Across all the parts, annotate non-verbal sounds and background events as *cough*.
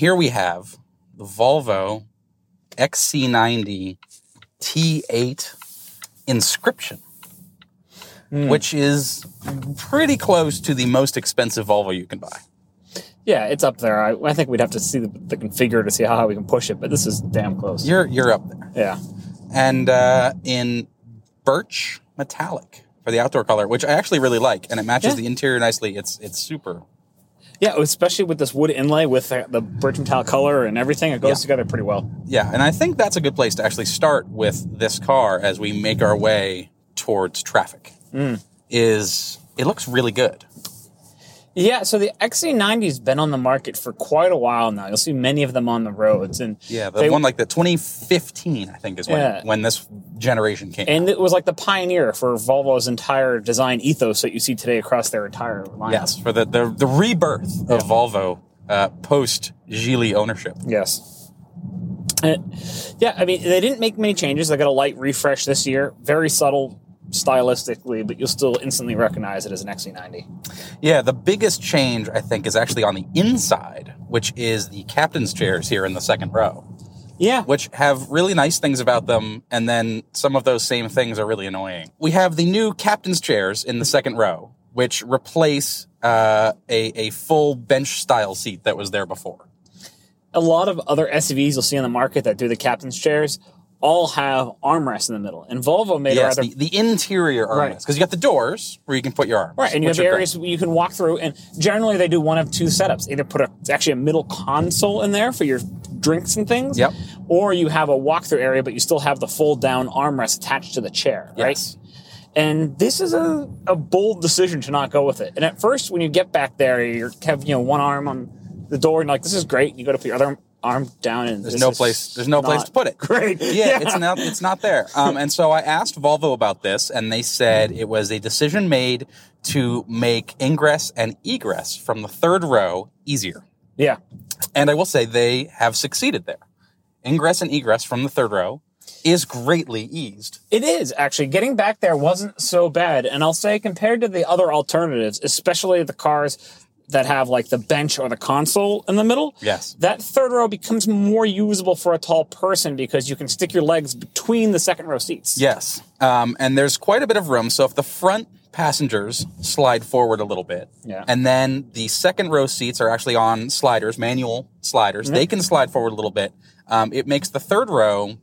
here we have the Volvo XC90 T8 Inscription, which is pretty close to the most expensive Volvo you can buy. Yeah, it's up there. I, I think we'd have to see the, the configure to see how high we can push it, but this is damn close. You're you're up there, yeah. and uh, in birch metallic for the outdoor color, which I actually really like, and it matches Yeah. the interior nicely. It's it's super. Yeah, especially with this wood inlay with the, the birch metallic color and everything, it goes Yeah. together pretty well. Yeah, and I think that's a good place to actually start with this car as we make our way towards traffic. Mm. Is it looks really good. Yeah, so the XC90's been on the market for quite a while now. You'll see many of them on the roads, and Yeah, the they- one like the 2015, I think, is when Yeah. when this generation came. and it was like the pioneer for Volvo's entire design ethos that you see today across their entire line. yes, for the the, the rebirth of Volvo uh, post Geely ownership. Yes. Uh, yeah, I mean, they didn't make many changes. They got a light refresh this year, very subtle stylistically, but you'll still instantly recognize it as an XC90. Yeah, the biggest change I think is actually on the inside, which is the captain's chairs here in the second row, Yeah, which have really nice things about them, and then some of those same things are really annoying. We have the new captain's chairs in the second row, which replace uh, a a full bench style seat that was there before. a lot of other SUVs you'll see on the market that do the captain's chairs all have armrests in the middle, and Volvo made Yes, a rather the, the interior Right. armrest because you got the doors where you can put your arms. Right, and you have areas where you can walk through, and generally they do one of two setups: either put a it's actually a middle console in there for your drinks and things, Yep. or you have a walk-through area, but you still have the fold-down armrest attached to the chair, right? And this is a, a bold decision to not go with it. And at first, when you get back there, you have you know one arm on the door, and you're like this is great. You go to put your other arm down, and There's this no place. There's no place to put it. *laughs* Great, Yeah, it's not. It's not there. Um, and so I asked Volvo about this, and they said it was a decision made to make ingress and egress from the third row easier. yeah. And I will say they have succeeded there. Ingress and egress from the third row is greatly eased. It is actually getting back there wasn't so bad, and I'll say compared to the other alternatives, especially the cars that have like the bench or the console in the middle. Yes. That third row becomes more usable for a tall person because you can stick your legs between the second row seats. Yes. Um, and there's quite a bit of room. So if the front passengers slide forward a little bit, Yeah. and then the second row seats are actually on sliders, manual sliders, they can slide forward a little bit. Um, it makes the third row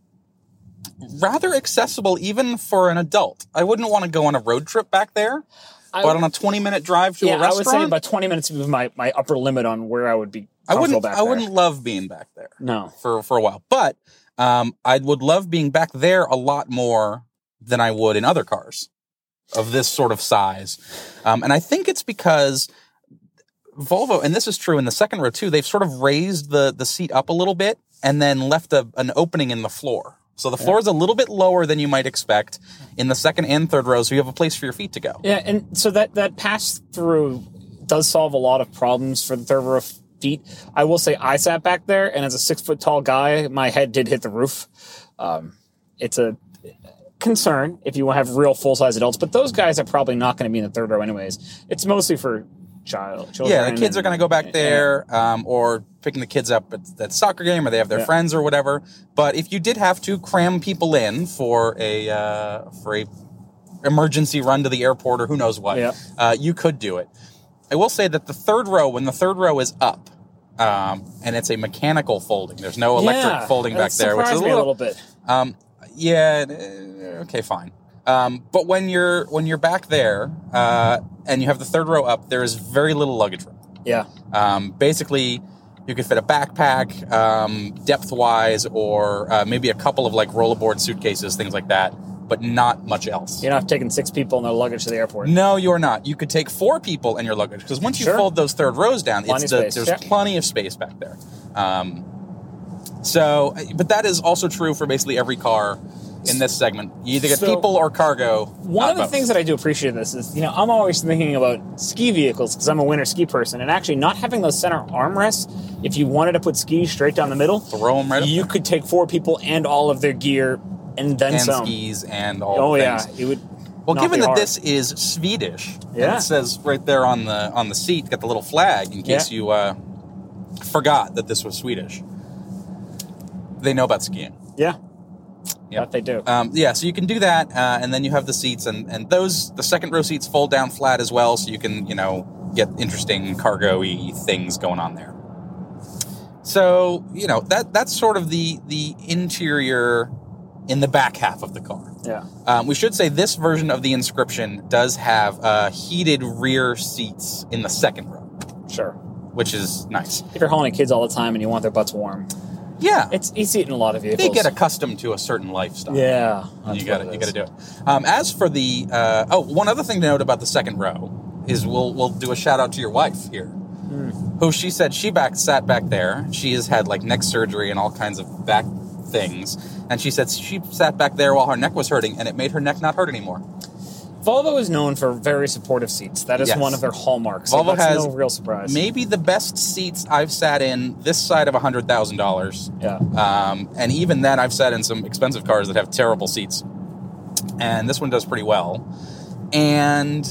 rather accessible even for an adult. I wouldn't want to go on a road trip back there, but on a 20 minute drive to Yeah, a I restaurant, I would say about 20 minutes would be my, my upper limit on where I would be I wouldn't, back I wouldn't love being back there. No. for for a while. But um, I would love being back there a lot more than I would in other cars of this sort of size. Um, and I think it's because Volvo, and this is true in the second row too. They've sort of raised the the seat up a little bit and then left a, an opening in the floor. So the floor is a little bit lower than you might expect in the second and third rows. So you have a place for your feet to go. Yeah, and so that that pass through does solve a lot of problems for the third row feet. I will say I sat back there, and as a six foot tall guy, my head did hit the roof. Um, it's a concern if you have real full size adults, but those guys are probably not going to be in the third row anyways. It's mostly for child. Yeah, the kids are going to go back there, um, or picking the kids up at that soccer game, or they have their Yeah. friends or whatever. But if you did have to cram people in for a uh, for a emergency run to the airport or who knows what, Yeah. uh, you could do it. I will say that the third row, when the third row is up, um, and it's a mechanical folding, there's no electric Yeah, folding back there, which is a little, a little bit. um, yeah, uh, okay, fine. Um, but when you're when you're back there uh, and you have the third row up, there is very little luggage room. Yeah, Um, basically, you could fit a backpack, um, depth wise, or uh, maybe a couple of like rollerboard suitcases, things like that, but not much else. you're not taking six people and their luggage to the airport. No, you're not. You could take four people and your luggage because once you Sure. fold those third rows down, Plenty it's the, there's yeah. plenty of space back there. Um, so, but that is also true for basically every car in this segment. You either get So- people or cargo. One of the both. things that I do appreciate this is, you know, I'm always thinking about ski vehicles because I'm a winter ski person, and actually not having those center armrests. If you wanted to put skis straight down the middle, throw them right up you could take four people and all of their gear and then and some. skis and all Oh yeah, things. it would. Well, given that hard. this is Swedish, Yeah. it says right there on the on the seat, got the little flag in case Yeah. you uh, forgot that this was Swedish. They know about skiing. Yeah. Yeah. That they do. Um, yeah, so you can do that, uh, and then you have the seats, and, and those the second row seats fold down flat as well, so you can you know get interesting cargo-y things going on there. So you know that that's sort of the the interior in the back half of the car. yeah. Um, we should say this version of the inscription does have uh, heated rear seats in the second row, Sure. which is nice. If you're hauling kids all the time and you want their butts warm, Yeah, it's see in a lot of vehicles. they get accustomed to a certain lifestyle. Yeah. you got to you got to do it. Um, as for the uh, oh, one other thing to note about the second row is we'll we'll do a shout out to your wife here, who she said she back sat back there. She has had like neck surgery and all kinds of back things, and she said she sat back there while her neck was hurting, and it made her neck not hurt anymore. Volvo is known for very supportive seats. That is Yes. one of their hallmarks. so Volvo has no real surprise. Maybe the best seats I've sat in this side of a hundred thousand dollars. Yeah. Um, and even then, I've sat in some expensive cars that have terrible seats. And this one does pretty well. And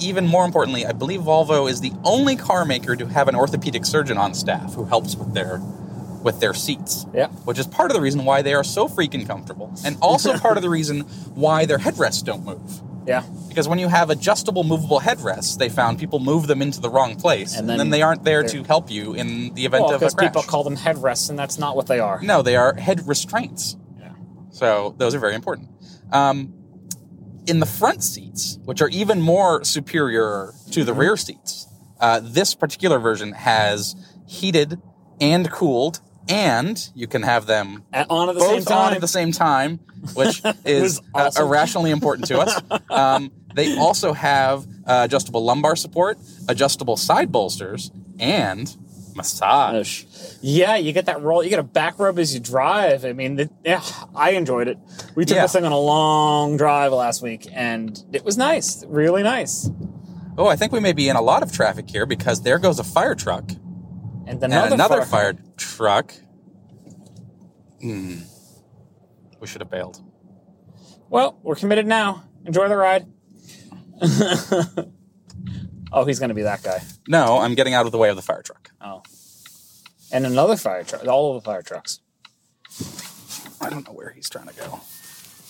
even more importantly, I believe Volvo is the only car maker to have an orthopedic surgeon on staff who helps with their with their seats. Yeah. Which is part of the reason why they are so freaking comfortable, and also *laughs* part of the reason why their headrests don't move. Yeah. Because when you have adjustable, movable headrests, they found people move them into the wrong place, And and then then, they aren't there to help you in the event Well, of a because crash. people call them headrests, and that's not what they are. no, they are head restraints. Yeah. So those are very important. Um, in the front seats, which are even more superior to Mm-hmm. the rear seats, uh, this particular version has heated and cooled, and you can have them At, on at the same both on time. at the same time, which *laughs* is was uh, irrationally important to us. *laughs* Um, they also have uh, adjustable lumbar support, adjustable side bolsters, and massage. Yeah, you get that roll. You get a back rub as you drive. I mean, the, yeah, I enjoyed it. We took Yeah. this thing on a long drive last week, and it was nice, really nice. Oh, I think we may be in a lot of traffic here because there goes a fire truck And then and another, another fire, truck. Hmm. We should have bailed. Well, we're committed now. Enjoy the ride. *laughs* oh, he's going to be that guy. No, I'm getting out of the way of the fire truck. Oh, and another fire truck. All of the fire trucks. I don't know where he's trying to go.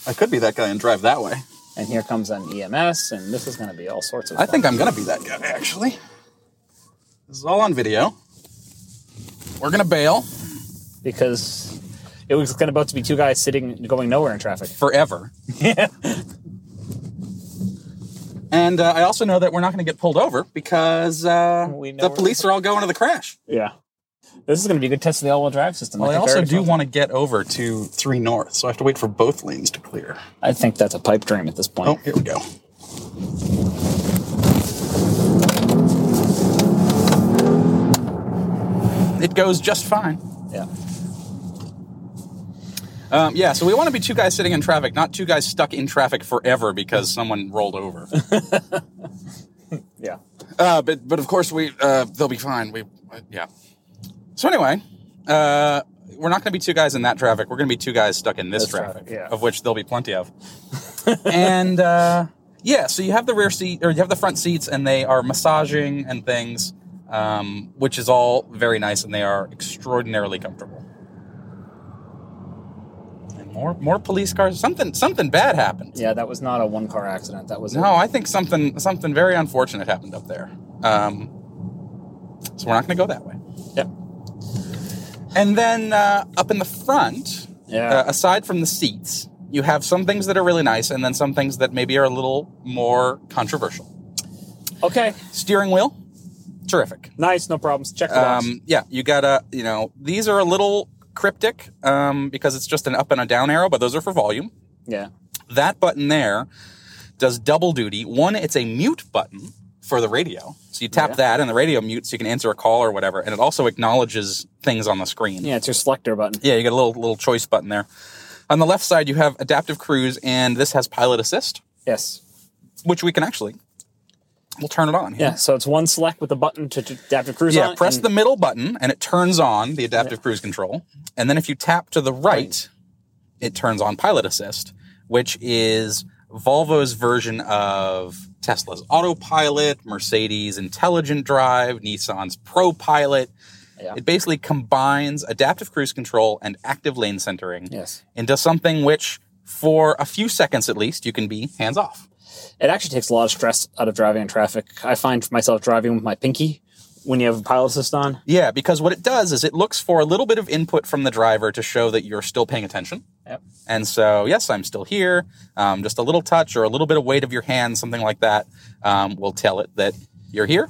I could be that guy and drive that way. And here comes an EMS, and this is going to be all sorts of. I fun. think I'm going to be that guy, actually. This is all on video. We're going to bail because it was going to about to be two guys sitting going nowhere in traffic. forever. Yeah. *laughs* And uh, I also know that we're not going to get pulled over because uh, the police are all going to the crash. Yeah. This is going to be a good test of the all-wheel drive system. Well, I think also do want to get over to 3 North, so I have to wait for both lanes to clear. I think that's a pipe dream at this point. Oh, here we go. It goes just fine. Yeah. Um, yeah, so we want to be two guys sitting in traffic, not two guys stuck in traffic forever because someone rolled over. *laughs* Yeah. uh, but but of course we uh, they'll be fine. We uh, yeah. So anyway, uh, we're not going to be two guys in that traffic. We're going to be two guys stuck in this traffic, yeah. of which there'll be plenty of. *laughs* and uh, yeah, so you have the rear seat or you have the front seats, and they are massaging and things, um, which is all very nice, and they are extraordinarily comfortable. And more more police cars. Something something bad happened. Yeah, that was not a one-car accident. That was No, I think something something very unfortunate happened up there. Um, so we're not going to go that way. Yep. And then uh, up in the front, Yeah. uh, aside from the seats, you have some things that are really nice, and then some things that maybe are a little more controversial. Okay. Steering wheel, terrific. Nice. No problems. Check the box. Um, yeah, you gotta, you know, these are a little cryptic um, because it's just an up and a down arrow, but those are for volume. yeah. that button there does double duty. One, it's a mute button for the radio. So you tap Yeah. that and the radio mutes, so you can answer a call or whatever. And it also acknowledges things on the screen. Yeah, it's your selector button. Yeah, you get a little little choice button there. On the left side, you have adaptive cruise, and this has pilot assist, Yes. which we can actually we'll turn it on. here. Yeah. So it's one select with the button to, to adaptive cruise Yeah, press the middle button and it turns on the adaptive cruise control. And then if you tap to the right, it turns on pilot assist, which is Volvo's version of Tesla's autopilot, Mercedes intelligent drive, Nissan's ProPilot. Yeah. It basically combines adaptive cruise control and active lane centering Yes. into something which, for a few seconds at least, you can be hands off. It actually takes a lot of stress out of driving in traffic. I find myself driving with my pinky when you have a pilot assist on. Yeah, because what it does is it looks for a little bit of input from the driver to show that you're still paying attention. Yep. And so, yes, I'm still here. Um, just a little touch or a little bit of weight of your hand, something like that, um, will tell it that you're here.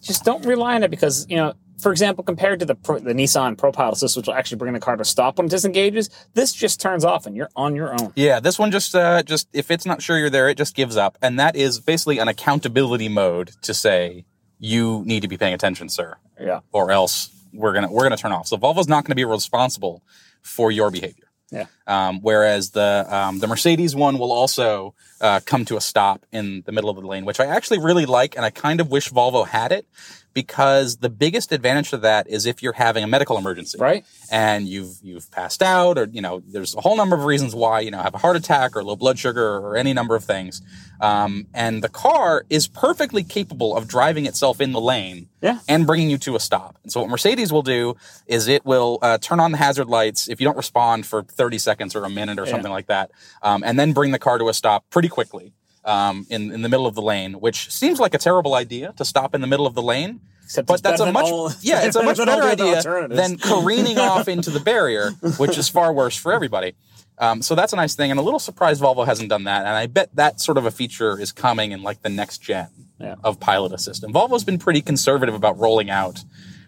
Just don't rely on it because, you know, for example, compared to the the Nissan Pro Pilot Assist, which will actually bring the car to a stop when it disengages, this just turns off and you're on your own. Yeah, this one just, uh, just if it's not sure you're there, it just gives up, and that is basically an accountability mode to say you need to be paying attention, sir, Yeah. or else we're gonna we're gonna turn off. So Volvo's not gonna be responsible for your behavior. Yeah. Um, whereas the um, the Mercedes one will also uh, come to a stop in the middle of the lane, which I actually really like, and I kind of wish Volvo had it because the biggest advantage to that is if you're having a medical emergency, Right? and you've you've passed out, or you know, there's a whole number of reasons why you know have a heart attack or low blood sugar or any number of things, um, and the car is perfectly capable of driving itself in the lane Yeah. and bringing you to a stop. And so what Mercedes will do is it will uh, turn on the hazard lights if you don't respond for 30 seconds or a minute or Yeah. something like that, um, and then bring the car to a stop pretty quickly um, in in the middle of the lane, which seems like a terrible idea to stop in the middle of the lane. Except But that's a much all- yeah, it's a *laughs* much better idea than careening off into the barrier, which is far worse for everybody. Um, so that's a nice thing, and a little surprised Volvo hasn't done that. And I bet that sort of a feature is coming in like the next gen Yeah. of Pilot Assist. And Volvo's been pretty conservative about rolling out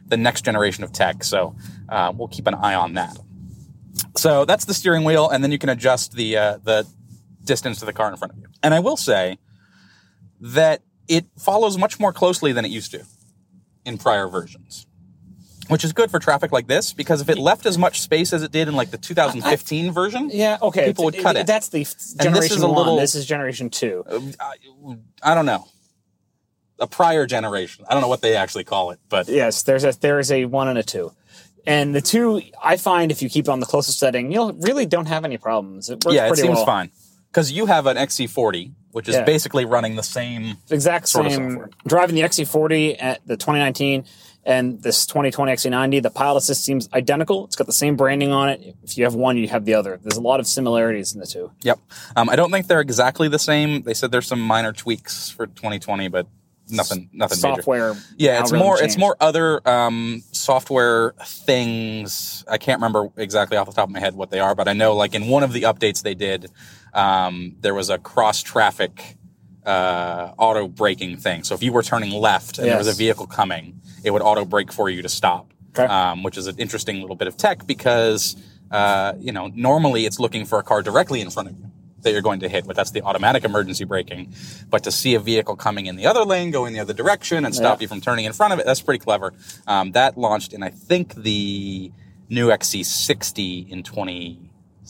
the next generation of tech, so uh, we'll keep an eye on that. So that's the steering wheel, and then you can adjust the uh, the distance to the car in front of you. And I will say that it follows much more closely than it used to in prior versions. Which is good for traffic like this because if it left as much space as it did in like the 2015 version, Yeah, okay. People would cut it. That's the is generation a one. little- This is generation two. Uh, I, I don't know. A prior generation. I don't know what they actually call it, but Yes, there's a there is a one and a two. And the two, I find if you keep it on the closest setting, you'll really don't have any problems. It works yeah, it pretty seems well. fine. Because you have an XC40, which is Yeah. basically running the same. Exact sort of same. software. Driving the XC40 at the 2019 and this 2020 XC90, the Pilot Assist seems identical. It's got the same branding on it. If you have one, you have the other. There's a lot of similarities in the two. Yep. Um, I don't think they're exactly the same. They said there's some minor tweaks for 2020, but nothing, nothing major. Software. Yeah, it's more it's more other um, software things. I can't remember exactly off the top of my head what they are, but I know like in one of the updates they did, um, there was a cross traffic uh, auto braking thing. So if you were turning left and there was a vehicle coming, it would auto brake for you to stop. Okay. Um, which is an interesting little bit of tech because uh, you know normally it's looking for a car directly in front of you that you're going to hit, but that's the automatic emergency braking. But to see a vehicle coming in the other lane, going the other direction, and stop Yeah. you from turning in front of it, that's pretty clever. Um, that launched in, I think, the new XC60 in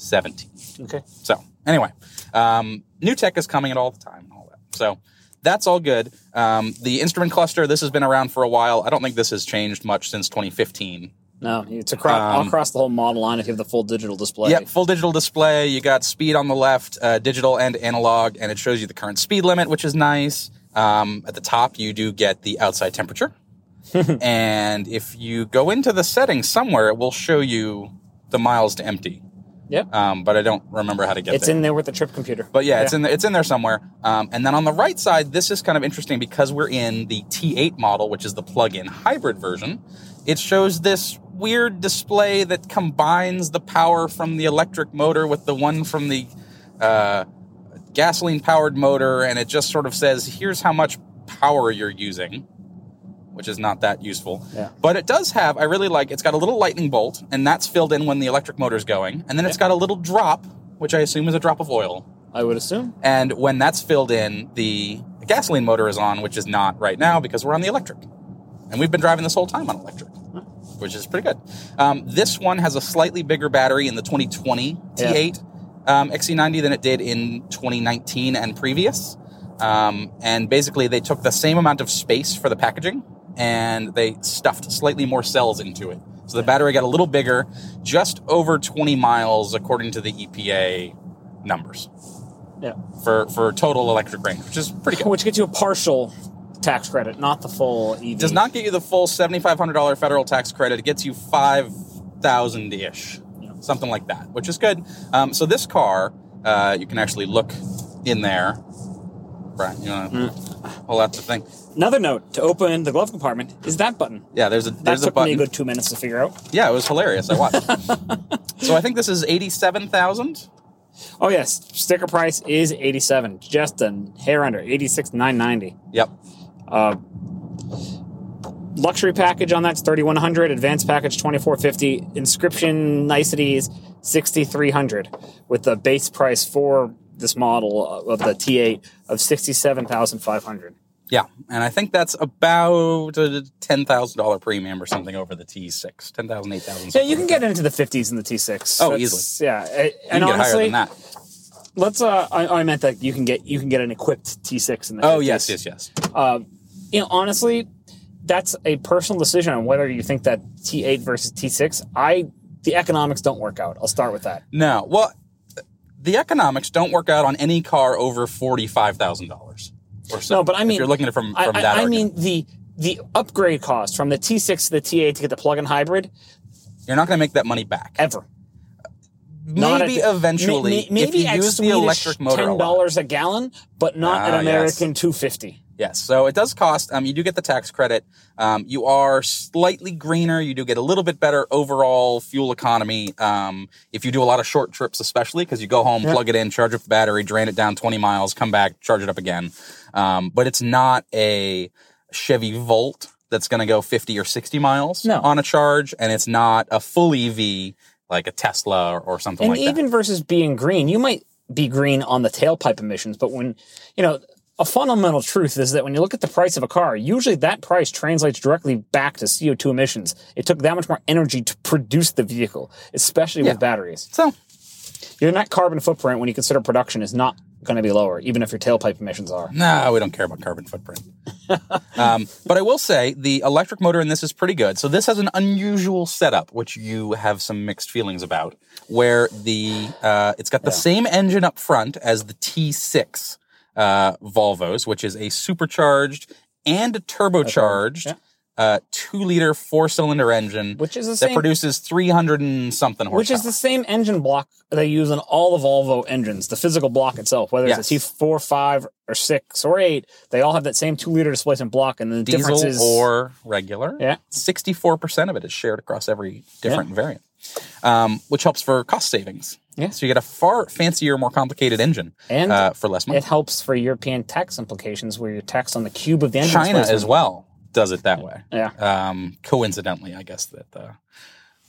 2017. Okay. So anyway, um, new tech is coming at all the time and all that. So that's all good. Um, the instrument cluster, this has been around for a while. I don't think this has changed much since 2015. No, it's across, all Um, across the whole model line if you have the full digital display. Yep, full digital display. You got speed on the left, uh, digital and analog, and it shows you the current speed limit, which is nice. Um, at the top, you do get the outside temperature. *laughs* and if you go into the settings somewhere, it will show you the miles to empty. Yep. Um, but I don't remember how to get it. it's there. in there with the trip computer. But yeah, it's in there, it's in there somewhere. Um, and then on the right side, this is kind of interesting because we're in the T8 model, which is the plug-in hybrid version. It shows this weird display that combines the power from the electric motor with the one from the uh, gasoline-powered motor, and it just sort of says, "Here's how much power you're using." Which is not that useful. Yeah. But it does have, I really like, it's got a little lightning bolt, and that's filled in when the electric motor's going. And then it's got a little drop, which I assume is a drop of oil. I would assume. And when that's filled in, the gasoline motor is on, which is not right now because we're on the electric. And we've been driving this whole time on electric, which is pretty good. Um, this one has a slightly bigger battery in the 2020 T8 um, XC90 than it did in 2019 and previous. Um, and basically, they took the same amount of space for the packaging and they stuffed slightly more cells into it. So the battery got a little bigger, just over 20 miles according to the EPA numbers Yeah. for for total electric range, which is pretty good. Which gets you a partial tax credit, not the full EV. Does not get you the full $7,500 federal tax credit. It gets you 5000 ish, something like that, which is good. Um, so this car, uh, you can actually look in there. Brian, you want to Mm. pull out the thing? Another note to open the glove compartment is that button. Yeah, there's a That there's a took me a good two minutes to figure out. Yeah, it was hilarious. I watched. *laughs* so I think this is eighty-seven thousand. Oh yes, sticker price is eighty seven, just a hair under eighty six nine ninety. Yep. Luxury package on that's thirty one hundred. Advanced package twenty four fifty. Inscription niceties sixty three hundred, with the base price for this model of the T eight of sixty seven thousand five hundred. Yeah, and I think that's about a ten thousand dollar premium or something over the T six. Ten thousand, eight thousand. Yeah, you can get into the fifties in the T six. Oh, easily. Yeah, a- You and can get higher honestly, than that. let's. Uh, I, I meant that you can get you can get an equipped T six in the. Oh 50s. yes, yes, yes. you know, honestly, that's a personal decision on whether you think that T8 versus T6. I the economics don't work out. I'll start with that. No, well, the economics don't work out on any car over forty-five thousand dollars or so. No, but I mean, if you're looking at it from from I- that. I argument. mean the the upgrade cost from the T6 to the T8 to get the plug-in hybrid you're not going to make that money back. ever. Maybe eventually, May- may- if you use the electric motor. ten dollars a gallon, but not Ah, an yes. American two fifty. Yes, so it does cost. Um, you do get the tax credit. Um, you are slightly greener. You do get a little bit better overall fuel economy. Um, if you do a lot of short trips, especially because you go home, plug it in, charge up the battery, drain it down 20 miles, come back, charge it up again. Um, but it's not a Chevy Volt that's going to go 50 or 60 miles No. on a charge, and it's not a full EV like a Tesla or, or something And like that. even versus being green, you might be green on the tailpipe emissions, but when you know a fundamental truth is that when you look at the price of a car, usually that price translates directly back to CO2 emissions. It took that much more energy to produce the vehicle, especially Yeah. with batteries. So Your net carbon footprint when you consider production is not going to be lower, even if your tailpipe emissions are. No, we don't care about carbon footprint. *laughs* um, but I will say the electric motor in this is pretty good. So this has an unusual setup, which you have some mixed feelings about, where the uh, it's got the same engine up front as the T6 uh, Volvos, which is a supercharged and a turbocharged. Yeah. Uh, two liter four cylinder engine, Which is the that same- produces 300 and something horsepower. Which is the same engine block they use on all the Volvo engines, the physical block itself, whether it's a Yes. T4, 5, or 6, or 8, they all have that same two liter displacement block, and the difference diesel is. or regular. Yeah. 64% of it is shared across every different variant, um, which helps for cost savings. Yeah. So you get a far fancier, more complicated engine And uh, for less money. it helps for European tax implications where you're taxed on the cube of the engine. China as well does it that way. Yeah. Um, coincidentally, I guess that uh,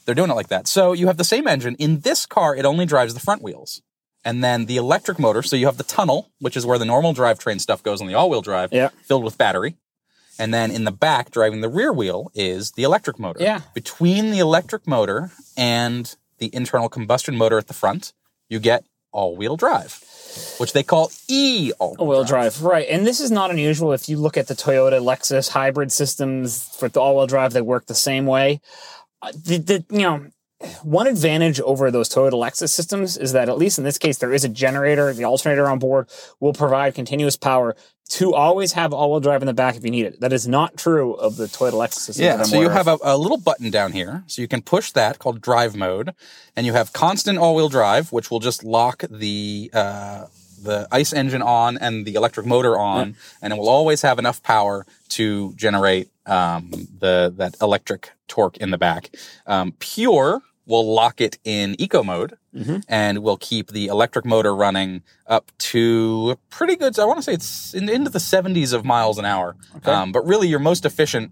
they're doing it like that. So you have the same engine. In this car, it only drives the front wheels. And then the electric motor, so you have the tunnel, which is where the normal drivetrain stuff goes on the all wheel drive, Yeah. filled with battery. And then in the back, driving the rear wheel, is the electric motor. Yeah. Between the electric motor and the internal combustion motor at the front, you get all wheel drive, which they call e all All-wheel drive, right? And this is not unusual. If you look at the Toyota, Lexus hybrid systems for the all-wheel drive, they work the same way. Uh, The, the you know one advantage over those Toyota Lexus systems is that at least in this case there is a generator. The alternator on board will provide continuous power to always have all-wheel drive in the back if you need it. That is not true of the Toyota Lexus system. Yeah, so you have a, a little button down here, so you can push that called drive mode, and you have constant all-wheel drive, which will just lock the uh, the ice engine on and the electric motor on, and it will always have enough power to generate um, the that electric torque in the back. Um, Pure will lock it in eco mode, and we'll keep the electric motor running up to a pretty good. I want to say it's in, into the 70s of miles an hour, um, but really your most efficient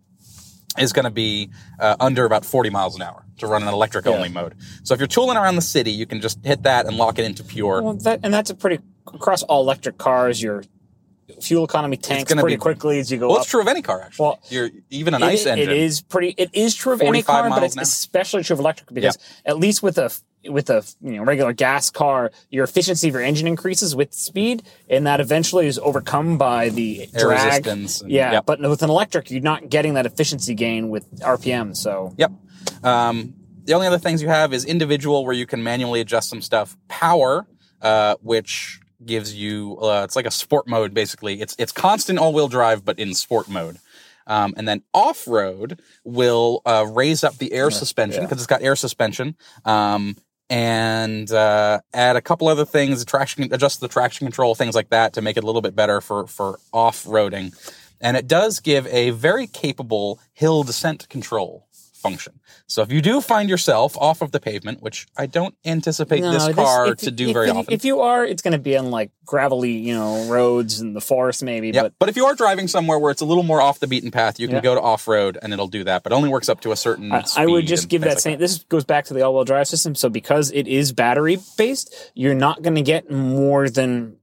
is going to be uh, under about 40 miles an hour to run an electric only mode. So if you're tooling around the city, you can just hit that and lock it into pure. Well, that, and that's a pretty across all electric cars. Your fuel economy tanks pretty be- quickly as you go well, up. it's true of any car actually. Well, you're even an It- ice it- engine. It is pretty. It is true of any car, but it's hour. especially true of electric because at least with a with a you know regular gas car, your efficiency of your engine increases with speed, and that eventually is overcome by the Air drag. resistance and- yeah, yep. but with an electric, you're not getting that efficiency gain with RPM. So Yep. Um, the only other things you have is individual, where you can manually adjust some stuff. Power, uh, which gives you uh, it's like a sport mode basically. It's it's constant all wheel drive, but in sport mode. Um, and then off road will uh, raise up the air suspension yeah. because it's got air suspension. Um, and uh, add a couple other things, traction, adjust the traction control, things like that, to make it a little bit better for for off roading. And it does give a very capable hill descent control function. So if you do find yourself off of the pavement, which I don't anticipate No, this this- car if- to do if- very if, often. If you are, it's going to be on like gravelly, you know, roads in the forest, maybe. Yep. But But if you are driving somewhere where it's a little more off the beaten path, you can Yeah. go to off road and it'll do that. But only works up to a certain. I, I would just give that like same. This goes back to the all-wheel drive system. So because it is battery based, you're not going to get more than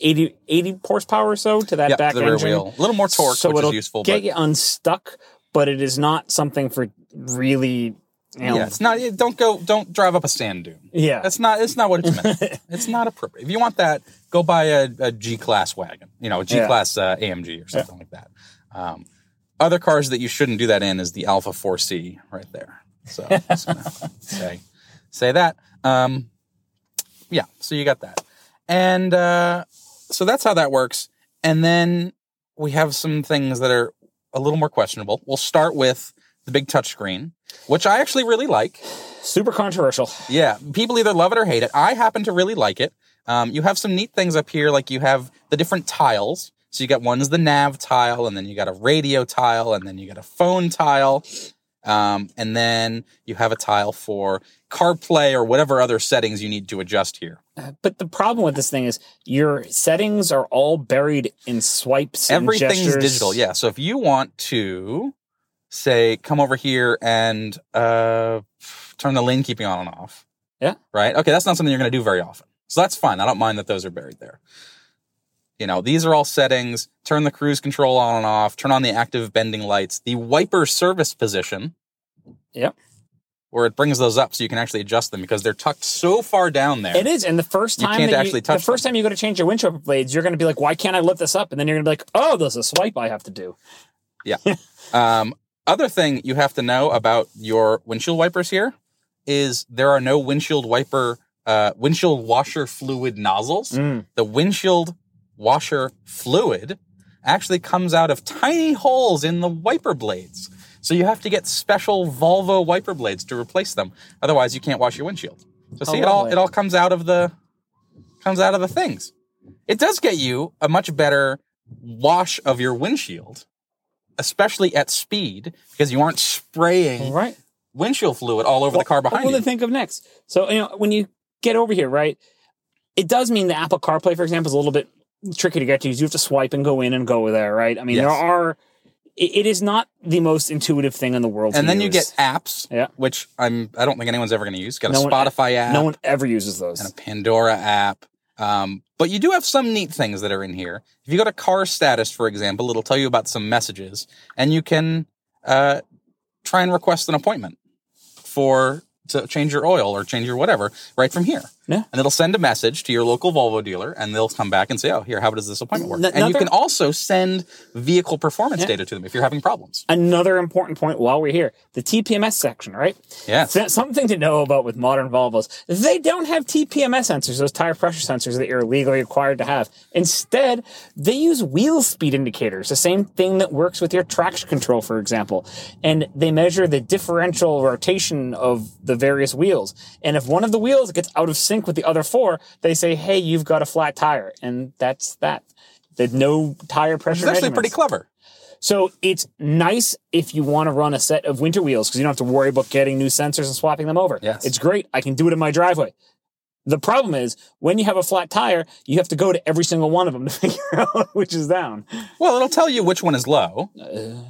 80, 80 horsepower or so to that Yep, back the rear engine. wheel. A little more torque, so which it'll is useful. Get But you unstuck, but it is not something for really. You know, yeah, it's not. it- Don't go. Don't drive up a sand dune. yeah. That's not. It's not what it's meant. *laughs* it's not appropriate. If you want that, go buy a, a G class wagon. You know, a G class uh, AMG or something like that. Um, other cars that you shouldn't do that in is the Alfa 4C right there. So *laughs* say say that. Um, yeah. So you got that, and uh, so that's how that works. And then we have some things that are a little more questionable. We'll start with the big touchscreen, which I actually really like. Super controversial. Yeah, people either love it or hate it. I happen to really like it. Um, you have some neat things up here, like you have the different tiles. So you got one is the nav tile, and then you got a radio tile, and then you got a phone tile, um, and then you have a tile for CarPlay or whatever other settings you need to adjust here. But the problem with this thing is your settings are all buried in swipes. and Everything's gestures. digital, yeah. So if you want to say, come over here and uh, turn the lane keeping on and off, Yeah. right? Okay, that's not something you're going to do very often. So that's fine. I don't mind that those are buried there. You know, these are all settings. Turn the cruise control on and off. Turn on the active bending lights. The wiper service position. Yep. Where it brings those up so you can actually adjust them because they're tucked so far down there. It is, and the first time You can't that actually you, touch the first them. time you go to change your windshield blades, you're going to be like, "Why can't I lift this up?" And then you're going to be like, "Oh, there's a swipe I have to do." Yeah. *laughs* um, other thing you have to know about your windshield wipers here is there are no windshield wiper, uh, windshield washer fluid nozzles. Mm. The windshield washer fluid actually comes out of tiny holes in the wiper blades. So you have to get special Volvo wiper blades to replace them. Otherwise, you can't wash your windshield. So see, it all it all comes out of the comes out of the things. It does get you a much better wash of your windshield, especially at speed, because you aren't spraying Right. windshield fluid all over the car What behind will you. they think of next? So you know, when you get over here, right? It does mean the Apple CarPlay, for example, is a little bit tricky to get to. You have to swipe and go in and go there, right? I mean, there are. It, it is not the most intuitive thing in the world. and then you get apps, Yeah. which I'm I don't think anyone's ever going to use. Got a No one- Spotify app, no one ever uses those. and a Pandora app. Um, but you do have some neat things that are in here. If you go to car status, for example, it'll tell you about some messages, and you can uh, try and request an appointment for to change your oil or change your whatever right from here. Yeah. And it'll send a message to your local Volvo dealer, and they'll come back and say, "Oh, here, how does this appointment work?" N- and you can also send vehicle performance Yeah. data to them if you're having problems. Another important point while we're here: the TPMS section, right? So- Something to know about with modern Volvos. They don't have TPMS sensors, those tire pressure sensors that you're legally required to have. Instead, they use wheel speed indicators, the same thing that works with your traction control, for example. And they measure the differential rotation of the various wheels. And if one of the wheels gets out of sync with the other four, they say, hey, you've got a flat tire. And that's that. There's no tire pressure. It's actually pretty clever. So it's nice if you want to run a set of winter wheels because you don't have to worry about getting new sensors and swapping them over. Yes. It's great. I can do it in my driveway. The problem is when you have a flat tire, you have to go to every single one of them to *laughs* figure out which is down. Well, it'll tell you which one is low. Uh,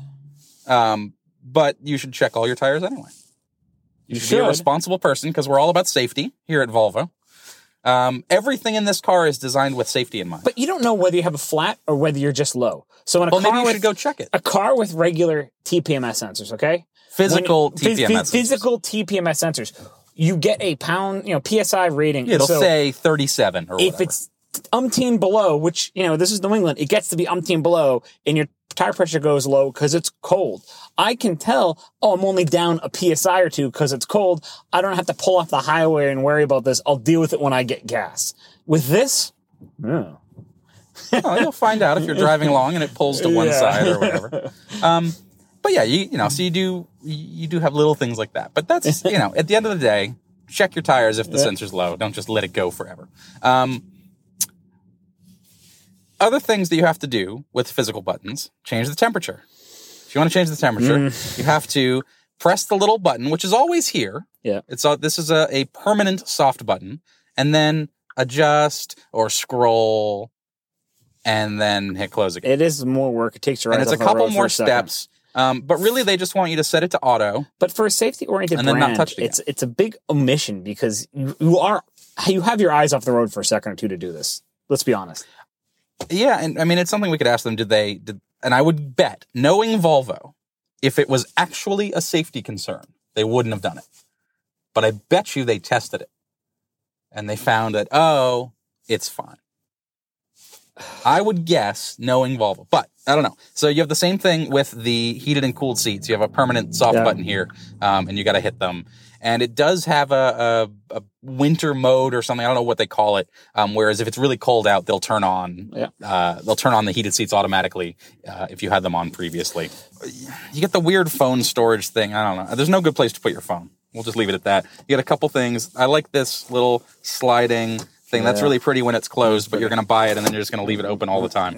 Um, but you should check all your tires anyway. You should, be a responsible person because we're all about safety here at Volvo. Um, everything in this car is designed with safety in mind. But you don't know whether you have a flat or whether you're just low. So in a well, car maybe you with should go check it. a car with regular TPMS sensors, okay? Physical When- TPMS. phys- sensors. physical TPMS sensors. You get a pound, you know, PSI rating. It'll So- say 37 or if whatever. it's umpteen below, which you know this is New England, it gets to be umpteen below, and your tire pressure goes low because it's cold. I can tell, oh, I'm only down a psi or two because it's cold. I don't have to pull off the highway and worry about this. I'll deal with it when I get gas. With this, *laughs* Oh. You'll find out if you're driving along and it pulls to one Yeah. side or whatever. *laughs* Um, but yeah, you you know, so you do you do have little things like that. But that's you know, at the end of the day, check your tires if the Yeah. sensor's low. Don't just let it go forever. Um, other things that you have to do with physical buttons: change the temperature. If you want to change the temperature, Mm. you have to press the little button, which is always here. Yeah. It's a, this is a, a permanent soft button, and then adjust or scroll, and then hit close again. It is more work. It takes your and it's a couple more a steps. Um, but really, they just want you to set it to auto. But for a safety oriented And then brand, not touch it again. it's it's a big omission because you, you are you have your eyes off the road for a second or two to do this. Let's be honest. Yeah, and I mean, it's something we could ask them. Did they? Did, and I would bet, knowing Volvo, if it was actually a safety concern, they wouldn't have done it. But I bet you they tested it, and they found that oh, it's fine. I would guess, knowing Volvo, but I don't know. So you have the same thing with the heated and cooled seats. You have a permanent soft Yeah. button here, um, and you got to hit them. And it does have a, a, a winter mode or something. I don't know what they call it. Um, whereas if it's really cold out, they'll turn on. Yeah. Uh, they'll turn on the heated seats automatically uh, if you had them on previously. You get the weird phone storage thing. I don't know. There's no good place to put your phone. We'll just leave it at that. You get a couple things. I like this little sliding thing. That's really pretty when it's closed, but you're going to buy it and then you're just going to leave it open all the time.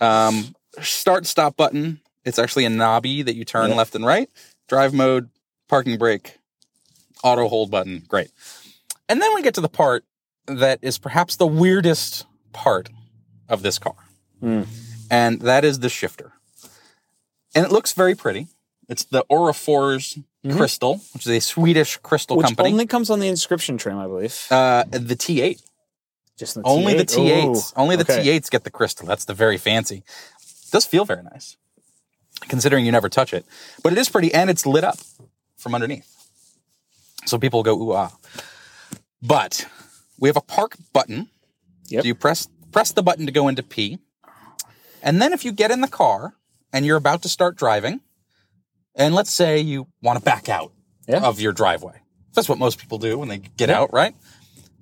*laughs* um, start stop button. It's actually a knobby that you turn Yeah. left and right. Drive mode, parking brake, auto hold button. Great. And then we get to the part that is perhaps the weirdest part of this car. Hmm. And that is the shifter. And it looks very pretty. It's the Orrefors Crystal, which is a Swedish crystal Mm-hmm. Which company. only comes on the inscription trim, I believe. uh, the T8. Just the Only the T8. T8s. Only the okay. T8s get the crystal. That's the very fancy. does feel very nice, considering you never touch it. But it is pretty, and it's lit up from underneath. So people go ooh ah. But we have a park button. Yep. So you press press the button to go into P, and then if you get in the car and you're about to start driving, and let's say you want to back out Yeah. of your driveway. That's what most people do when they get out, right?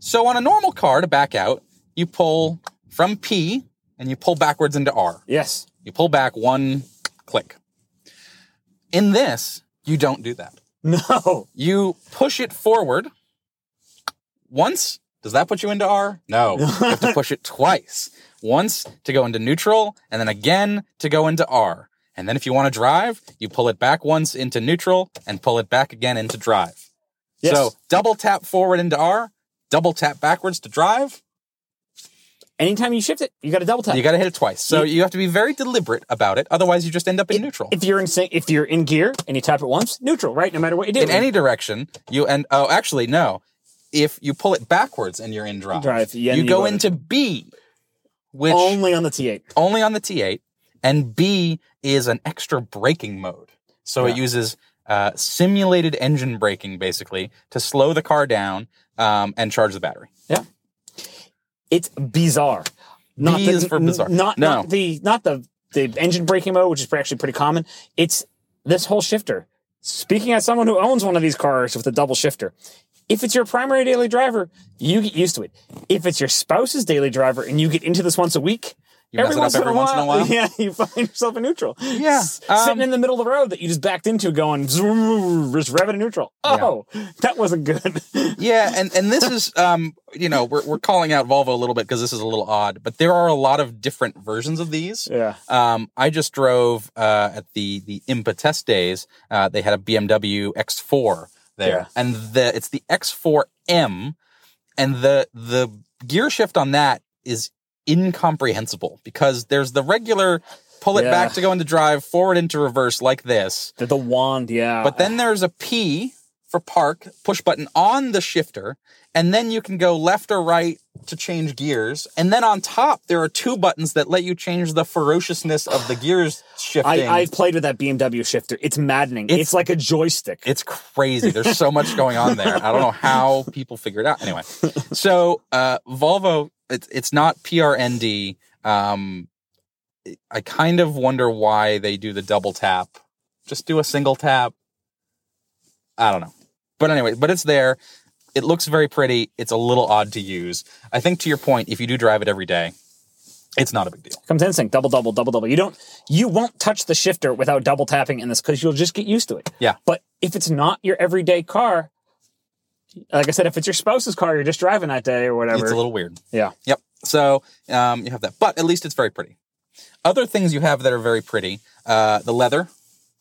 So on a normal car to back out, you pull from P and you pull backwards into R. Yes. You pull back one click. In this, you don't do that. *laughs* No. You push it forward once. Does that put you into R? No. *laughs* You have to push it twice. Once to go into neutral and then again to go into R. And then if you want to drive, you pull it back once into neutral and pull it back again into drive. Yes. So double tap forward into R, double tap backwards to drive. Anytime you shift it, you got to double tap. You got to hit it twice. So you have to be very deliberate about it. Otherwise, you just end up in neutral. if you're in if you're in gear and you tap it once, neutral, right? No matter what you do. in any direction, you end. Oh, actually, no. If you pull it backwards and you're in drive, Drive, yeah, you you go into B, which only on the T8. only on the T8, and B is an extra braking mode. So it uses uh, simulated engine braking, basically, to slow the car down um, and charge the battery. Yeah. It's bizarre. Not B the, is for bizarre. Not, No. not the not the the engine braking mode, which is actually pretty common. It's this whole shifter. Speaking as someone who owns one of these cars with a double shifter, if it's your primary daily driver, you get used to it. If it's your spouse's daily driver and you get into this once a week, You mess it up every once in a while? *laughs* yeah, you find yourself in neutral. Yeah, S- um, sitting in the middle of the road that you just backed into, going zoom, just revving in neutral. Oh, that wasn't good. *laughs* Yeah, and and this is um you know we're we're calling out Volvo a little bit because this is a little odd, but there are a lot of different versions of these. yeah. Um, I just drove uh, at the the IMPA test days. Uh, they had a BMW X4 there, Yeah. and the it's the X4M, and the the gear shift on that is incomprehensible because there's the regular pull it Yeah. back to go into drive, forward into reverse like this, The, the wand, yeah. but then there's a P for park push button on the shifter, and then you can go left or right to change gears. And then on top, there are two buttons that let you change the ferociousness of the *sighs* gears shifting. I, I've played with that BMW shifter. It's maddening. It's, It's- like a joystick. it's crazy. There's so much going on there. I don't know *laughs* how people figure it out. Anyway, so uh, Volvo, it's it's not PRND. Um, I kind of wonder why they do the double tap. Just do a single tap. I don't know. But anyway, but it's there. It looks very pretty. It's a little odd to use. I think to your point, if you do drive it every day, it's not a big deal. Comes instinct, double double double double. You don't you won't touch the shifter without double tapping in this because you'll just get used to it. Yeah. But if it's not your everyday car, like I said, if it's your spouse's car, you're just driving that day or whatever. It's a little weird. yeah. Yep. So um, you have that, but at least it's very pretty. Other things you have that are very pretty: uh, the leather,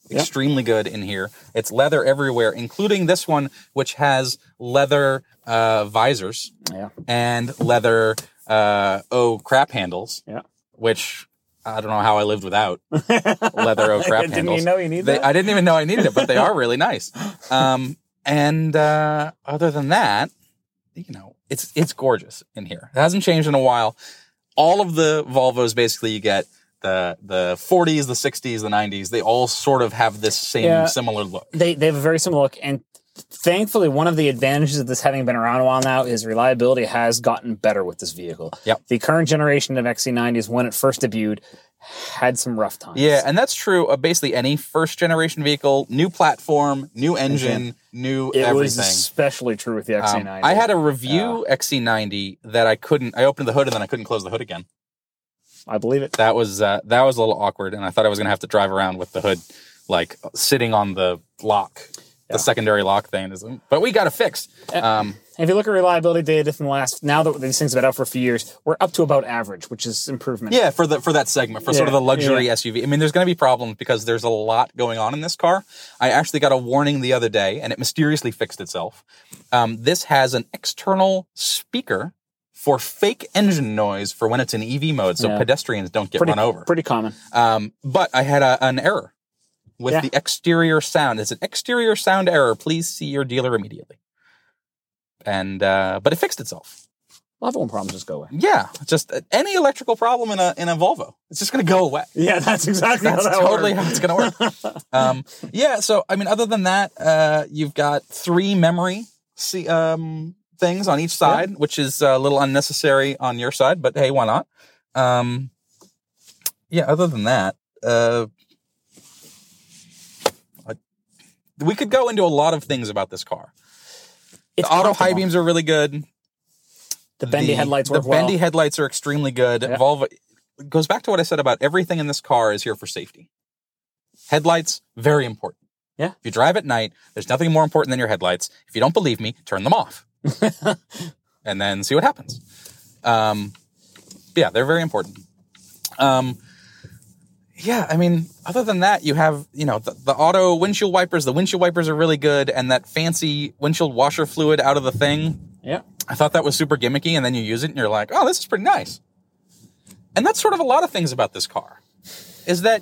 Yep. extremely good in here. It's leather everywhere, including this one, which has leather uh, visors Yeah. and leather uh, oh crap handles, Yeah. which I don't know how I lived without *laughs* leather oh crap Didn't handles. you know you need They. I didn't even know I needed it, but they are really nice. *laughs* Um, and uh, other than that, you know, it's it's gorgeous in here. It hasn't changed in a while. All of the Volvos, basically, you get the the 40s, the 60s, the 90s. They all sort of have this same Yeah. similar look. they they have a very similar look and thankfully one of the advantages of this having been around a while now is reliability has gotten better with this vehicle Yep. the current generation of xc90s when it first debuted had some rough times Yeah, and that's true of basically any first generation vehicle. New platform, new engine, new it everything. was especially true with the Um, xc90 I had a review XC90 that I couldn't. I opened the hood and then I couldn't close the hood again. i believe it that was uh, that was a little awkward, and I thought I was gonna have to drive around with the hood like sitting on the lock, Yeah. the secondary lock thing. Is, but we got it fixed. Um, if you look at reliability data from the last now that these things have been out for a few years we're up to about average which is improvement yeah, for the for that segment, for sort of the luxury yeah. SUV. I mean, there's gonna be problems because there's a lot going on in this car. I actually got a warning the other day, and it mysteriously fixed itself. Um, this has an external speaker. For fake engine noise for when it's in EV mode, so Yeah. pedestrians don't get pretty, run over. pretty common Um, but I had a, an error with Yeah. the exterior sound. It's an exterior sound error. Please see your dealer immediately. And uh, but it fixed itself. love it when problems just go away Yeah, just uh, any electrical problem in a in a Volvo, it's just going to go away. *laughs* yeah that's exactly That's how that totally works. how it's going to work. *laughs* um, yeah. So I mean, other than that, uh, you've got three memory see, um, things on each side, which is a little unnecessary on your side, but hey, why not? Um, yeah. Other than that, uh, I- we could go into a lot of things about this car. It's the auto high beams are really good. the bendy headlights work The well bendy headlights are extremely good. Yeah. Volvo goes back to what I said about everything in this car is here for safety. Headlights, very important. Yeah. If you drive at night, there's nothing more important than your headlights. If you don't believe me, turn them off. *laughs* and then see what happens. Um, yeah, they're very important. Um, yeah, I mean, other than that, you have, you know, the, the auto windshield wipers. The windshield wipers are really good, and that fancy windshield washer fluid out of the thing. yeah I thought that was super gimmicky, and then you use it, and you're like, oh, this is pretty nice. And that's sort of a lot of things about this car, is that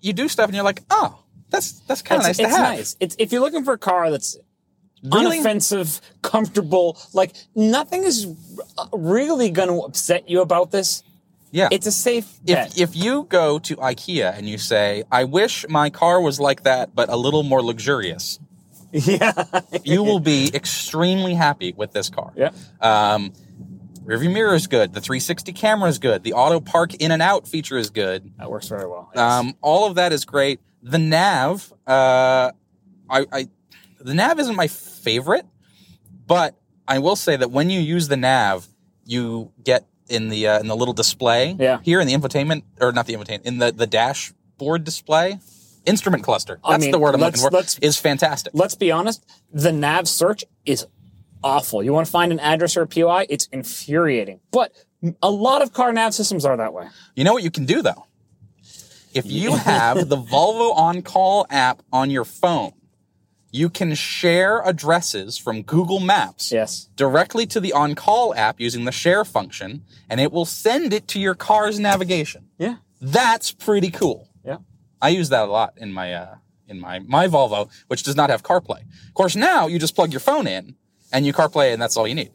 you do stuff, and you're like, oh, that's that's kind of nice it's to have. nice. It's if you're looking for a car that's Really? unoffensive, comfortable, like nothing is really going to upset you about this. Yeah. It's a safe bet. if if you go to IKEA and you say, I wish my car was like that, but a little more luxurious, *laughs* yeah, you will be extremely happy with this car. yeah, Um, rearview mirror is good. The 360 camera is good. The auto park in and out feature is good. that works very well. yes. Um, all of that is great. The nav, uh, I, I, the nav isn't my favorite, but I will say that when you use the nav, you get in the uh, in the little display Yeah. here in the infotainment or not the infotainment in the the dashboard display instrument cluster. That's I mean, the word I'm looking for. is fantastic. Let's be honest. The nav search is awful. You want to find an address or a POI? It's infuriating. But a lot of car nav systems are that way. You know what you can do though? If you *laughs* have the Volvo On Call app on your phone, you can share addresses from Google Maps Yes. directly to the On Call app using the share function, and it will send it to your car's navigation. Yeah. That's pretty cool. Yeah. I use that a lot in my uh, in my my Volvo, which does not have CarPlay. Of course, now you just plug your phone in and you CarPlay, and that's all you need.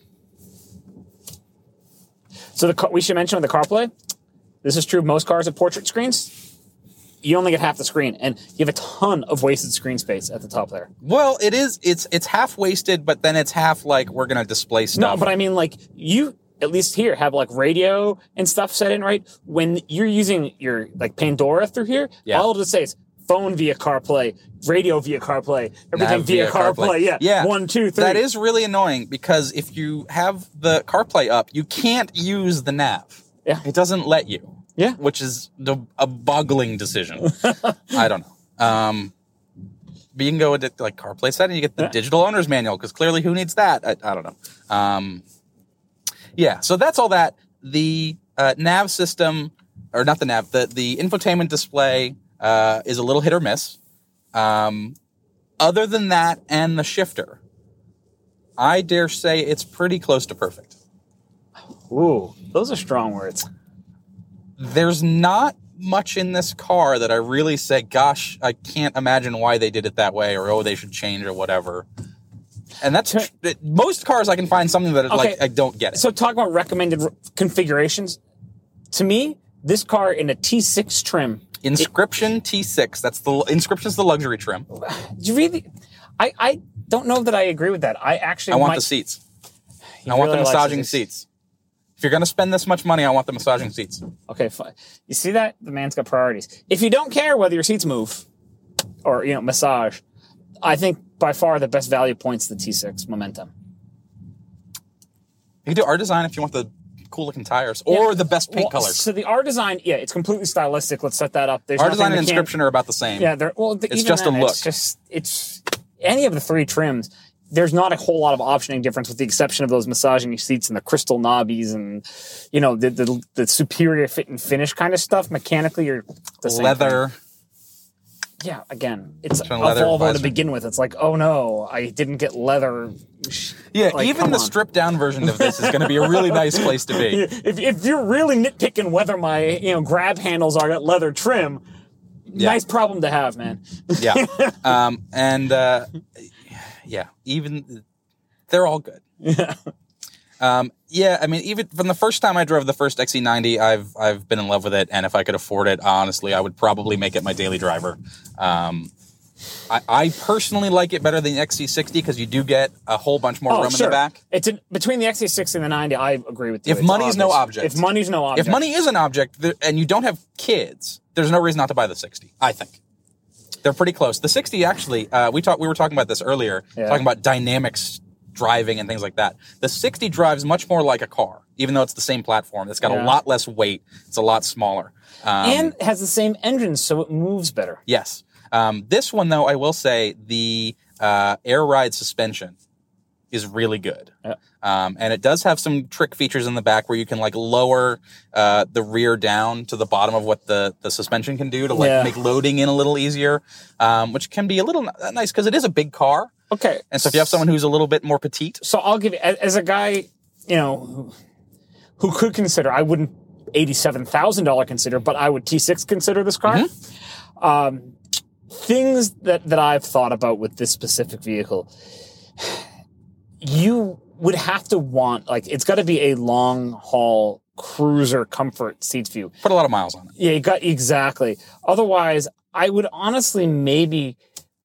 So the we should mention with the CarPlay, this is true of most cars with portrait screens. You only get half the screen, and you have a ton of wasted screen space at the top there. Well, it is. It's it's half wasted, but then it's half like we're gonna display stuff. No, but I mean, like you at least here have like radio and stuff set in right. When you're using your like Pandora through here, Yeah. all it'll just say is phone via CarPlay, radio via CarPlay, everything Nav via, CarPlay. Yeah. yeah. One, two, three. That is really annoying because if you have the CarPlay up, you can't use the nav. Yeah. It doesn't let you. Yeah. Which is the, a boggling decision. *laughs* I don't know. Um, but you can go into like CarPlay setting, you get the Yeah. digital owner's manual because clearly who needs that? I, I don't know. Um, yeah. So that's all that. The uh, nav system, or not the nav, the, the infotainment display uh, is a little hit or miss. Um, other than that and the shifter, I dare say it's pretty close to perfect. Ooh, those are strong words. There's not much in this car that I really say, gosh, I can't imagine why they did it that way or oh, they should change or whatever. And that's it- most cars I can find something that like I don't get it. So talk about recommended r- configurations. To me, this car in a T6 trim, Inscription T6. That's the inscription's the luxury trim. do *sighs* you really? I, I don't know that I agree with that. I actually I want might, the seats. I want the really massaging seats. If you're going to spend this much money, I want the massaging seats. Okay, fine. You see that? The man's got priorities. If you don't care whether your seats move or, you know, massage, I think by far the best value point's the T6 Momentum. You can do R design if you want the cool looking tires or the best paint Well, colors. So the R design, yeah, it's completely stylistic. Let's set that up. There's R design and inscription are about the same. Yeah, they're well. It's just a look. It's just it's any of the three trims. There's not a whole lot of optioning difference, with the exception of those massaging seats and the crystal knobbies and you know the the, the superior fit and finish kind of stuff. Mechanically, you're the. Leather. Yeah, again, it's a Volvo to begin with. It's like, oh no, I didn't get leather. Yeah, Like, even the on. stripped down version of this is going to be a really *laughs* nice place to be. If, if you're really nitpicking whether my you know grab handles are got leather trim, nice problem to have, man. Yeah. *laughs* Um, and uh, yeah, even they're all good. *laughs* Yeah. Um, yeah, I mean, even from the first time I drove the first XC90, I've I've been in love with it, and if I could afford it, honestly, I would probably make it my daily driver. Um, I, I personally like it better than the XC60 because you do get a whole bunch more room in the back. It's a, between the XC60 and the 90. I agree with you. If It's money's no object. if money's no object, If money is an object and you don't have kids, there's no reason not to buy the 60. I think they're pretty close. The 60 actually, uh, we talked. We were talking about this earlier, Yeah. talking about dynamics driving and things like that. The 60 drives much more like a car, even though it's the same platform. It's got a lot less weight. It's a lot smaller. Um, and has the same engine, so it moves better. yes, um, this one though, I will say the uh, air ride suspension is really good. Yeah. Um, and it does have some trick features in the back where you can like lower uh, the rear down to the bottom of what the, the suspension can do to like Yeah. make loading in a little easier, um, which can be a little n- nice because it is a big car. Okay, And so if you have someone who's a little bit more petite, so I'll give you as, a guy, you know, who, could consider. I wouldn't eighty-seven thousand dollar consider, but I would T6 consider this car. Mm-hmm. Um, things that that I've thought about with this specific vehicle, you would have to want like it's got to be a long haul cruiser comfort seats view. put a lot of miles on it. Yeah, you got exactly. Otherwise, I would honestly maybe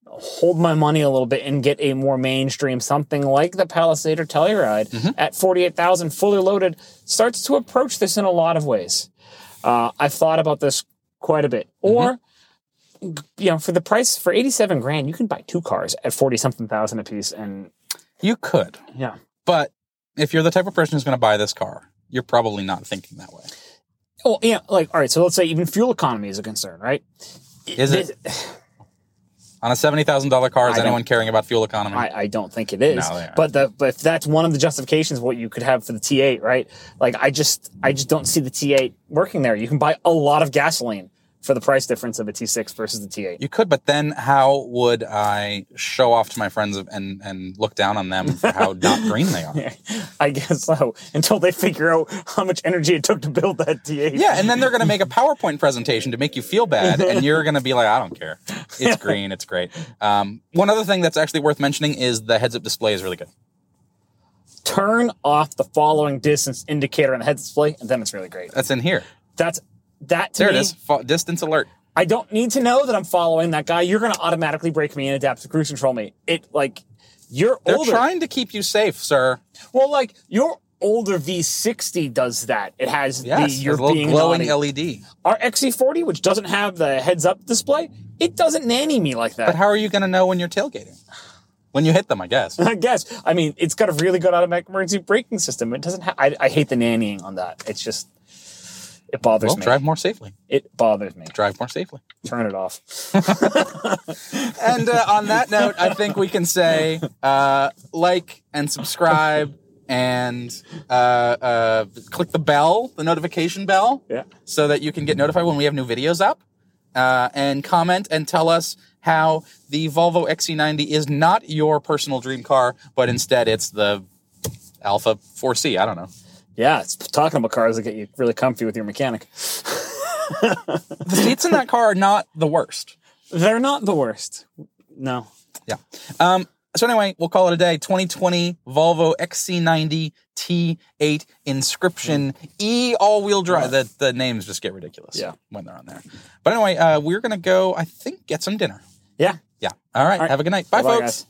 hold my money a little bit and get a more mainstream something like the Palisade or Telluride at forty eight thousand fully loaded starts to approach this in a lot of ways. Uh, I've thought about this quite a bit. Or you know, for the price for eighty seven grand, you can buy two cars at forty something thousand apiece, and You could, yeah. but if you're the type of person who's going to buy this car, you're probably not thinking that way. Well, yeah, like all right. So let's say even fuel economy is a concern, right? Is it *sighs* on a seventy thousand dollar car? Is I anyone caring about fuel economy? I, I don't think it is. No, but the but if that's one of the justifications of what you could have for the T8, right? Like I just I just don't see the T8 working there. You can buy a lot of gasoline for the price difference of a T6 versus the T8. You could, but then how would I show off to my friends and and look down on them for how not *laughs* green they are? *laughs* I guess so. Until they figure out how much energy it took to build that T8. Yeah, and then they're going to make a PowerPoint presentation to make you feel bad, and you're going to be like, I don't care. It's green. It's great. Um, one other thing that's actually worth mentioning is the heads-up display is really good. Turn off the following distance indicator on the head display, and then it's really great. That's in here. That's that to There me. it is. Fo- distance alert. I don't need to know that I'm following that guy. You're going to automatically brake me and adapt adaptive cruise control me. It like you're They're older. trying to keep you safe, sir. Well, like your older V60 does that. It has Yes, the there's you're a little glowing naughty. LED. Our XC40, which doesn't have the heads up display, It doesn't nanny me like that. But how are you going to know when you're tailgating? When you hit them, I guess. *laughs* I guess. I mean, it's got a really good automatic emergency braking system. It doesn't. Ha- I, I hate the nannying on that. It's just. It bothers Well, me. drive more safely. It bothers me. Drive more safely. Turn it off. *laughs* And uh, on that note, I think we can say uh, like and subscribe and uh, uh, click the bell, the notification bell, Yeah. so that you can get notified when we have new videos up. Uh, and comment and tell us how the Volvo XC90 is not your personal dream car, but instead it's the Alfa 4C. I don't know. Yeah, it's talking about cars that get you really comfy with your mechanic. The seats in that car are not the worst. They're not the worst. No. Yeah. Um, so anyway, we'll call it a day. 2020 Volvo XC90 T8 Inscription E all-wheel drive. The the names just get ridiculous. Yeah. When they're on there. But anyway, uh, we're gonna go. I think get some dinner. Yeah. Yeah. All right. right. Have a good night. Bye, Bye-bye, folks. guys.